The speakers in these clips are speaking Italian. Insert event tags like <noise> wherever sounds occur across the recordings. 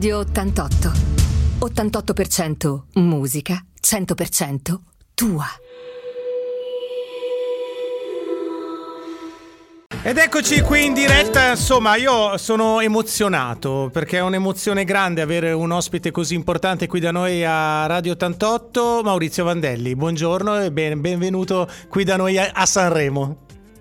Radio 88. 88% musica, 100% tua. Ed eccoci qui in diretta, insomma io sono emozionato perché è un'emozione grande avere un ospite così importante qui da noi a Radio 88, Maurizio Vandelli, buongiorno e ben, benvenuto qui da noi a, a, Sanremo.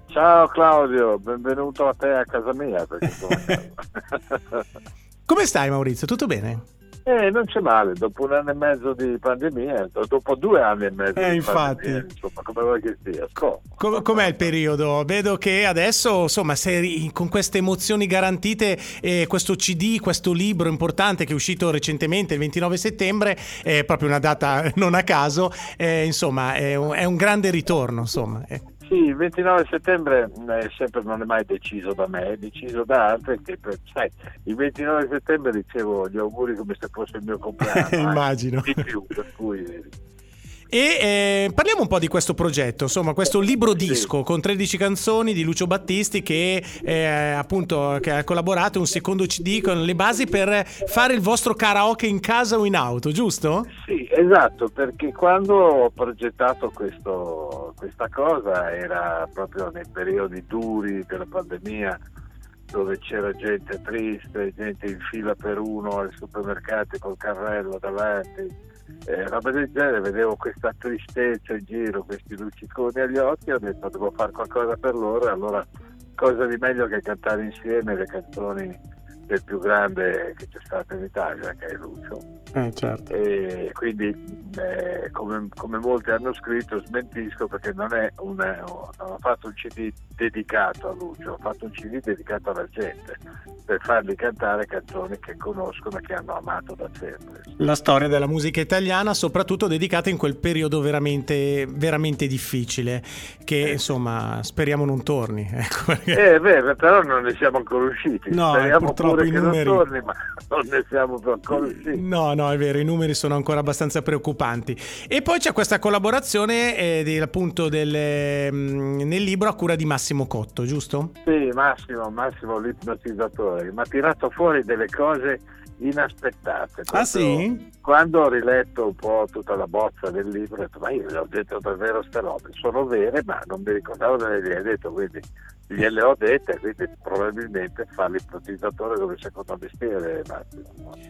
Ciao Claudio, benvenuto a te a casa mia. <laughs> Come stai Maurizio, tutto bene? Eh, non c'è male, dopo un anno e mezzo di pandemia, dopo due anni e mezzo eh, di infatti. pandemia, insomma, come vuoi che sia. Com- com'è il periodo? Vedo che adesso, insomma, sei con queste emozioni garantite, eh, questo CD, questo libro importante che è uscito recentemente il 29 settembre, è proprio una data non a caso, eh, insomma, è un, è un, grande ritorno, insomma. Eh. Sì, il 29 settembre è sempre, non è mai deciso da me, è deciso da altri che sai, il 29 settembre ricevo gli auguri come se fosse il mio compleanno. <laughs> Eh, Immagino. Di più, per cui e eh, parliamo un po' di questo progetto, insomma, questo libro disco sì. con 13 canzoni di Lucio Battisti che, eh, appunto, che ha collaborato un secondo CD con le basi per fare il vostro karaoke in casa o in auto, giusto? Sì, esatto, perché quando ho progettato questo, questa cosa era proprio nei periodi duri della pandemia dove c'era gente triste, gente in fila per uno ai supermercati col carrello davanti eh, roba del genere, vedevo questa tristezza in giro, questi lucciconi agli occhi, ho detto devo fare qualcosa per loro allora cosa di meglio che cantare insieme le canzoni del più grande che c'è stato in Italia, che è Lucio. Eh, certo. E quindi, eh, come, come, molti hanno scritto, smentisco perché non, è una, non ho fatto un CD dedicato a Lucio, ho fatto un CD dedicato alla gente per fargli cantare canzoni che conoscono e che hanno amato da sempre. La storia della musica italiana, soprattutto dedicata in quel periodo veramente, veramente difficile, che eh. insomma speriamo non torni. <laughs> Ecco. Eh, beh, però non ne siamo ancora usciti. No, speriamo purtroppo pure i che numeri... non torni, ma non ne siamo ancora usciti. No, no, è vero, i numeri sono ancora abbastanza preoccupanti. E poi c'è questa collaborazione eh, di, appunto del, mh, nel libro a cura di Massimo Cotto, giusto? Sì, Massimo, Massimo l'ipnotizzatore mi ha tirato fuori delle cose inaspettate. ah sì? Quando ho riletto un po' tutta la bozza del libro, ho detto, ma io le ho detto davvero ste robe, sono vere, ma non mi ricordavo delle le hai detto, quindi gliele ho dette, quindi probabilmente fa l'ipnotizzatore come secondo mestiere.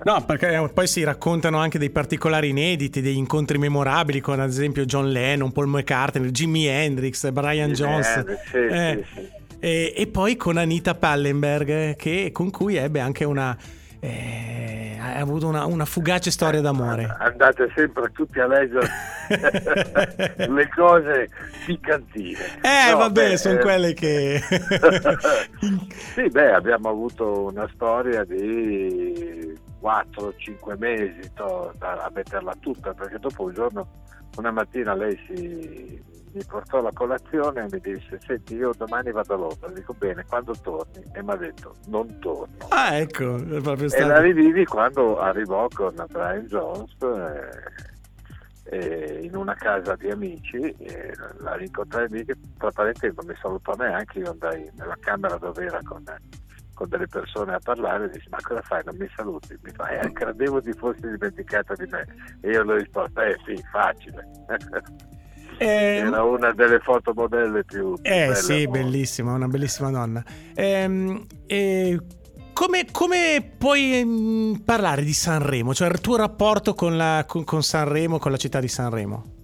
No, perché poi si raccontano anche dei particolari inediti, degli incontri memorabili con ad esempio John Lennon, Paul McCartney, Jimi Hendrix, Brian Jimi Jones. Hendrix, sì, eh, sì, sì. E, e, poi con Anita Pallenberg, che, con cui ebbe anche una. Eh, ha avuto una, una, fugace storia d'amore. Andate sempre tutti a leggere <laughs> le cose piccantine. Eh, no, vabbè, sono eh... quelle che. <laughs> sì, beh, abbiamo avuto una storia di 4-5 mesi to, a metterla tutta, perché dopo un giorno, una mattina lei si mi portò la colazione e mi disse senti io domani vado a Londra. Dico bene quando torni? E mi ha detto non torno. Ah ecco è proprio stato... e la rivivi quando arrivò con Brian Jones eh, eh, in una casa di amici eh, la rincontrai lì che tra parentesi non mi salutò neanche io andai nella camera dove era con, con delle persone a parlare e disse ma cosa fai? Non mi saluti? Mi fa eh, credevo ti fossi dimenticata di me. E io le ho risposto eh sì facile <laughs> Eh, Era una delle fotomodelle più, più eh belle sì, bellissima, una bellissima donna. Eh, eh, come, come, puoi mh, parlare di Sanremo? Cioè il tuo rapporto con, la, con, con Sanremo, con la città di Sanremo?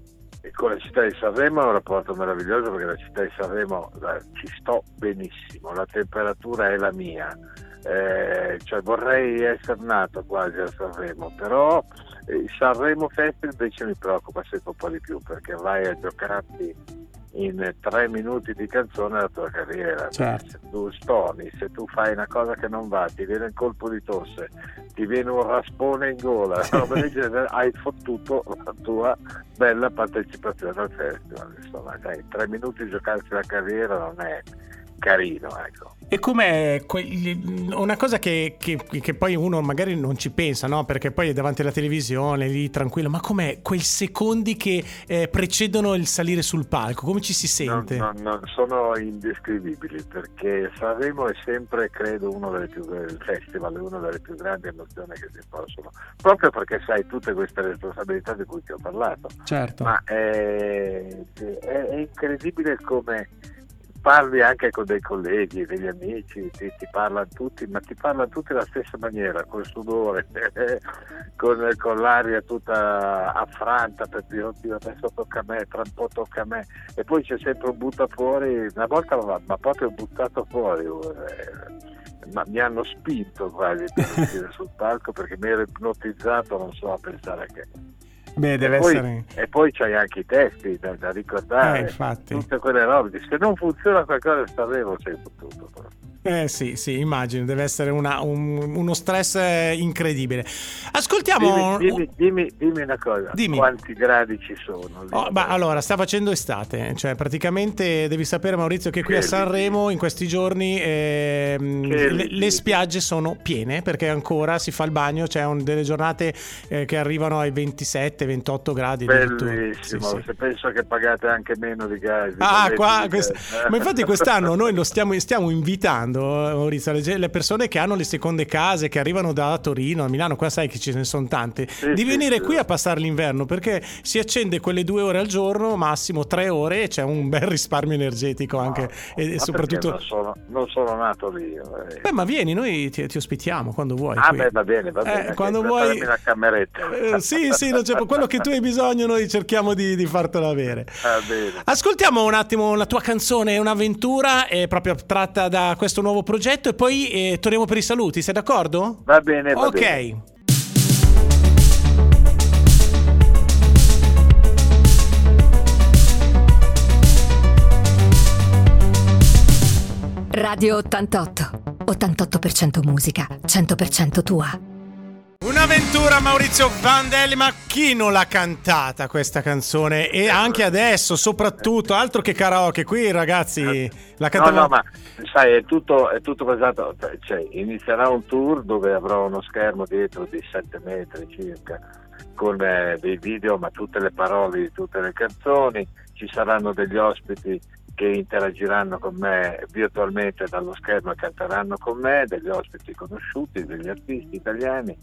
Con la città di Sanremo è un rapporto meraviglioso perché la città di Sanremo la, ci sto benissimo, la temperatura è la mia. Eh, cioè vorrei essere nato quasi a Sanremo, però il Sanremo Festival invece mi preoccupa sempre un po' di più perché vai a giocarti in tre minuti di canzone la tua carriera. Certo. Se tu stoni, se tu fai una cosa che non va, ti viene il colpo di tosse, ti viene un raspone in gola, <laughs> genere, hai fottuto la tua bella partecipazione al festival. Insomma, dai, tre minuti di giocarsi la carriera non è carino, ecco. E com'è una cosa che, che, che, poi uno magari non ci pensa, no? Perché poi è davanti alla televisione, lì tranquillo, ma com'è quei secondi che eh, precedono il salire sul palco? Come ci si sente? No, no, no, sono indescrivibili perché Sanremo è sempre, credo, uno delle più, il festival è una delle più grandi emozioni che si possono, proprio perché sai tutte queste responsabilità di cui ti ho parlato. Certo. Ma è, è, è incredibile come parli anche con dei colleghi, degli amici, ti, ti parlano tutti, ma ti parlano tutti alla stessa maniera, col sudore, <laughs> con, con, l'aria tutta affranta per dire oddio adesso tocca a me, tra un po' tocca a me e poi c'è sempre un butta fuori, una volta ma proprio buttato fuori. Eh, ma mi hanno spinto quasi per uscire sul palco perché mi ero ipnotizzato, non so, a pensare che Beh, deve e poi, essere... E poi c'hai anche i testi da, da ricordare, eh, tutte quelle robe. Se non funziona qualcosa, sapevo sei fottuto. Però. Eh sì, sì, immagino, deve essere una, un, uno stress incredibile. Ascoltiamo... Dimmi, dimmi, dimmi, una cosa, dimmi. quanti gradi ci sono? Oh, ma allora, sta facendo estate, cioè praticamente devi sapere Maurizio che qui che a Sanremo in questi giorni eh, le, le, spiagge sono piene perché ancora si fa il bagno, c'è un, delle giornate eh, che arrivano ai 27-28 gradi. Bellissimo, sì, sì. se penso che pagate anche meno di gas. Ah, qua, quest... ma infatti quest'anno noi lo stiamo, stiamo invitando pensando, Maurizio, le persone che hanno le seconde case, che arrivano da Torino, a Milano, qua sai che ce ne sono tante, sì, di venire sì, qui sì. a passare l'inverno perché si accende quelle due ore al giorno, massimo tre ore, e c'è un bel risparmio energetico anche. No, e, soprattutto... Non sono, non sono, nato lì. Eh. Beh, ma vieni, noi ti, ti ospitiamo quando vuoi. Ah, qui. beh, va bene, va bene. Eh, quando vuoi. la cameretta. Eh, sì, sì, quello che tu hai bisogno, noi cerchiamo di, di fartelo avere. Ah, Ascoltiamo un attimo la tua canzone, un'avventura, è proprio tratta da questo nuovo progetto e poi eh, torniamo per i saluti, sei d'accordo? Va bene, va Ok. Bene. Radio 88. 88% musica, 100% tua. Un'avventura Maurizio Vandelli, ma chi non l'ha cantata questa canzone? E anche adesso, soprattutto, altro che karaoke, qui ragazzi la cantano... No, no, ma sai, è tutto, è tutto basato, cioè, inizierà un tour dove avrò uno schermo dietro di 7 metri circa, con eh, dei video, ma tutte le parole di tutte le canzoni, ci saranno degli ospiti che interagiranno con me virtualmente dallo schermo e canteranno con me, degli ospiti conosciuti, degli artisti italiani.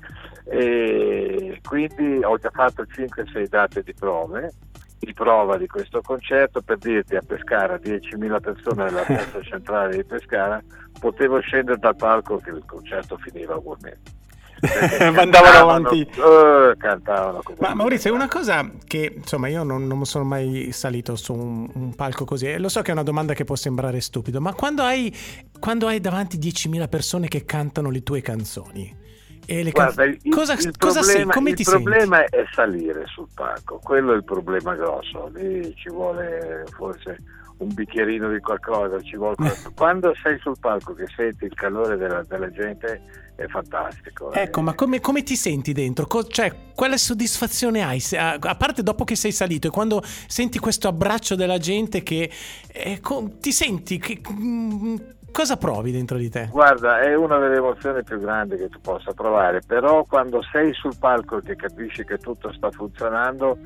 E quindi ho già fatto 5-6 date di prove di prova di questo concerto. Per dirti a Pescara 10.000 persone nella <laughs> piazza centrale di Pescara potevo scendere dal palco che il concerto finiva ugualmente <laughs> andavano avanti. Uh, cantavano Ma Maurizio, è una cosa che insomma io non, non sono mai salito su un, un, palco così. Lo so che è una domanda che può sembrare stupido, ma quando hai, quando hai davanti 10.000 persone che cantano le tue canzoni, Guarda, il, cosa, il cosa problema, sei? Il problema è salire sul palco, quello è il problema grosso. Lì ci vuole forse un bicchierino di qualcosa, ci vuole <laughs> quando sei sul palco che senti il calore della, della gente è fantastico. Ecco, eh. ma come, come, ti senti dentro? Co- cioè, quale soddisfazione hai? Se, a, a, parte dopo che sei salito e quando senti questo abbraccio della gente che eh, co- ti senti che, mm, Cosa provi dentro di te? Guarda, è una delle emozioni più grandi che tu possa provare, però quando sei sul palco e capisci che tutto sta funzionando,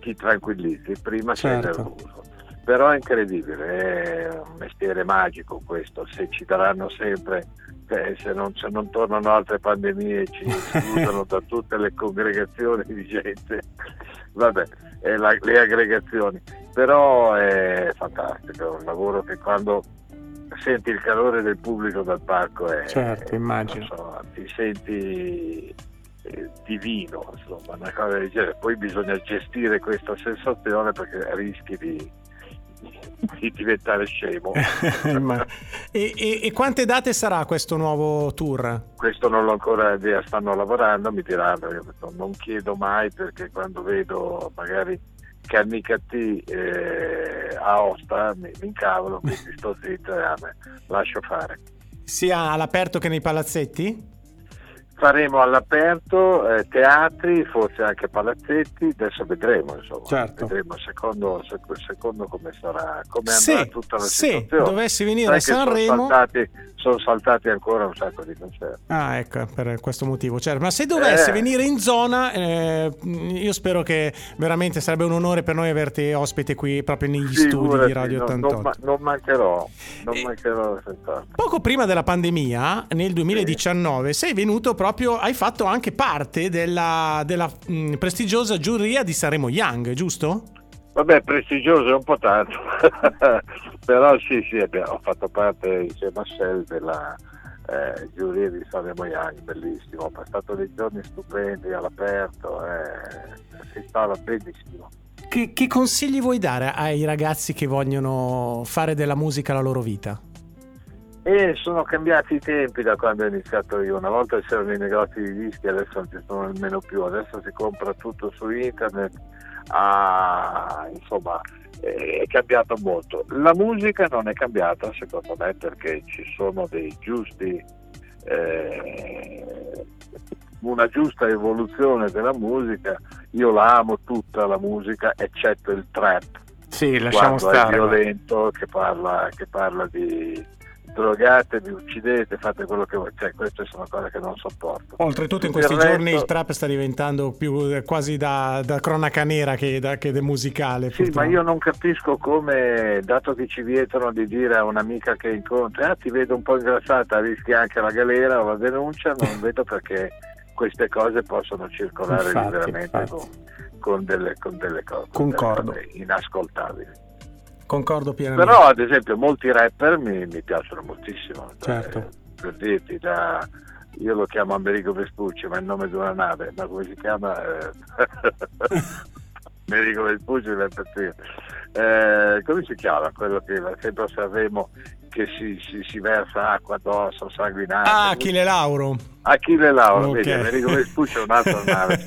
ti tranquillizzi, prima certo. sei nervoso però è incredibile, è un mestiere magico questo, se ci daranno sempre, eh, se, non, se, non, tornano altre pandemie ci escludono da tutte le congregazioni di gente, vabbè, la, le aggregazioni, però è fantastico, è un lavoro che quando senti il calore del pubblico dal palco è, certo, immagino. So, ti senti eh, divino, insomma, una cosa del genere. Poi bisogna gestire questa sensazione perché rischi di, di diventare scemo. <laughs> Ma, e, e, e, quante date sarà questo nuovo tour? Questo non l'ho ancora idea, stanno lavorando, mi diranno, non chiedo mai perché quando vedo magari Cannica T eh, a Osta mi, mi incavolo, quindi sto zitto e ah, lascio fare. Sia all'aperto che nei palazzetti? Faremo all'aperto eh, teatri, forse anche palazzetti, adesso vedremo, insomma, certo. vedremo secondo, secondo, come sarà, come se, andrà tutta la se situazione. Se dovessi venire Sai a Sanremo... Sono saltati, sono saltati, ancora un sacco di concerti. Ah, ecco, per questo motivo, certo. Ma se dovessi eh. venire in zona, eh, io spero che veramente sarebbe un onore per noi averti ospite qui proprio negli sì, studi di Radio 88. Non, non, non mancherò, non eh, mancherò Poco prima della pandemia, nel 2019, sì. sei venuto proprio proprio hai fatto anche parte della, della mh, mm, prestigiosa giuria di Sanremo Young, giusto? Vabbè, prestigioso è un po' tanto, <laughs> però sì, sì, abbiamo fatto parte insieme a Shell della eh, giuria di Sanremo Young, bellissimo, ho passato dei giorni stupendi all'aperto, eh, si stava benissimo. Che, che consigli vuoi dare ai ragazzi che vogliono fare della musica la loro vita? E sono cambiati i tempi da quando ho iniziato io. Una volta c'erano i negozi di dischi, adesso non ci sono nemmeno più. Adesso si compra tutto su internet. Ah, insomma, è cambiato molto. La musica non è cambiata, secondo me, perché ci sono dei giusti. Eh, una giusta evoluzione della musica. Io la amo tutta la musica, eccetto il trap. Sì, lasciamo stare. È violento, che parla, che parla di drogate, vi uccidete, fate quello che vuoi, cioè, queste sono cose che non sopporto. Oltretutto in questi il giorni resto... il trap sta diventando più eh, quasi da, da cronaca nera che, da, che musicale. Sì, purtroppo. ma io non capisco come, dato che ci vietano di dire a un'amica che incontri, ah ti vedo un po' ingrassata, rischi anche la galera o la denuncia, non <laughs> vedo perché queste cose possono circolare infatti, veramente con, con, delle, con delle cose Concordo. inascoltabili. Concordo pienamente. Però ad esempio molti rapper mi, mi piacciono moltissimo. Cioè, certo. per dirti, da, io lo chiamo Amerigo Vespucci, ma è il nome di una nave, ma come si chiama? Eh, <laughs> Amerigo Vespucci eh, come si chiama quello che sempre a Sanremo che si, si, si, versa acqua addosso, sanguinante. Ah, Achille Lauro. Achille Lauro, okay. vedi, Amerigo Vespuccio è un'altra <laughs> nave.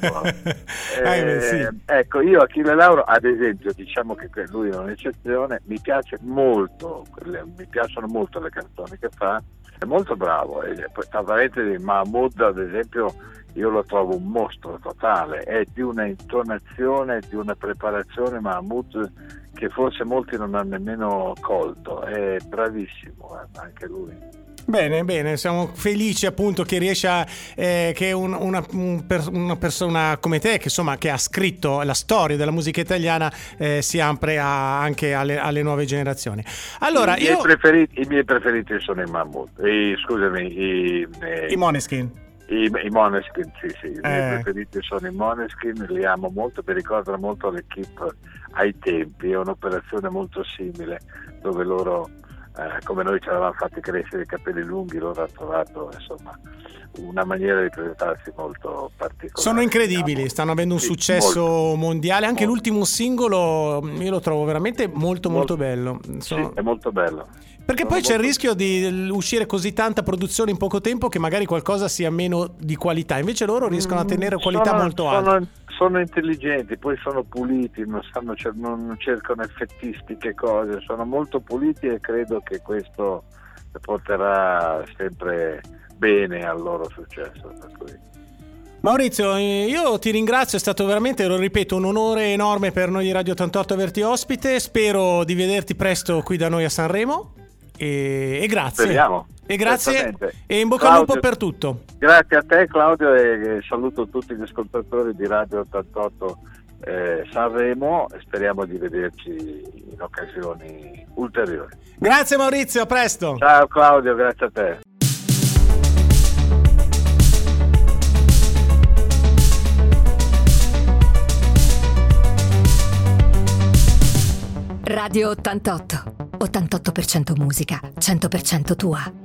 eh, eh, sì. Ecco, io Achille Lauro, ad esempio, diciamo che lui è un'eccezione, mi piace molto, mi piacciono molto le canzoni che fa, è molto bravo. E, tra parentesi, Mahmood, ad esempio, io lo trovo un mostro totale, è di una intonazione, di una preparazione Mahmood che forse molti non hanno nemmeno colto, è bravissimo eh, anche lui. Bene, bene, siamo felici appunto che riesca, eh, che un, una, un per, una, persona come te, che insomma che ha scritto la storia della musica italiana, eh, si apre a, anche alle, alle, nuove generazioni. Allora, I, io... miei preferiti, I miei preferiti sono i Mammut, i, scusami, i, eh, i Moneskin. I, I Moneskin, sì, sì, i miei eh. preferiti sono i Moneskin, li amo molto, mi ricordano molto l'equipe ai tempi, è un'operazione molto simile dove loro, eh, come noi ci avevamo fatti crescere i capelli lunghi, loro hanno trovato insomma una maniera di presentarsi molto particolare. Sono incredibili, stanno avendo un sì, successo molto, mondiale, anche molto. l'ultimo singolo io lo trovo veramente molto molto, molto bello. Sono... Sì, è molto bello. Perché poi c'è il rischio di uscire così tanta produzione in poco tempo che magari qualcosa sia meno di qualità, invece loro riescono a mm, tenere qualità sono, molto alta. Sono, intelligenti, poi sono puliti, non, stanno, non cercano effettistiche cose, sono molto puliti e credo che questo porterà sempre bene al loro successo. Maurizio, io ti ringrazio, è stato veramente, lo ripeto, un onore enorme per noi di Radio 88 averti ospite. Spero di vederti presto qui da noi a Sanremo. E, e grazie. Speriamo. E grazie e in bocca al lupo per tutto. Grazie a te Claudio e saluto tutti gli ascoltatori di Radio 88 eh, Sanremo e speriamo di vederci in occasioni ulteriori. Grazie Maurizio, a presto. Ciao Claudio, grazie a te. Radio 88. 88% musica, 100% tua.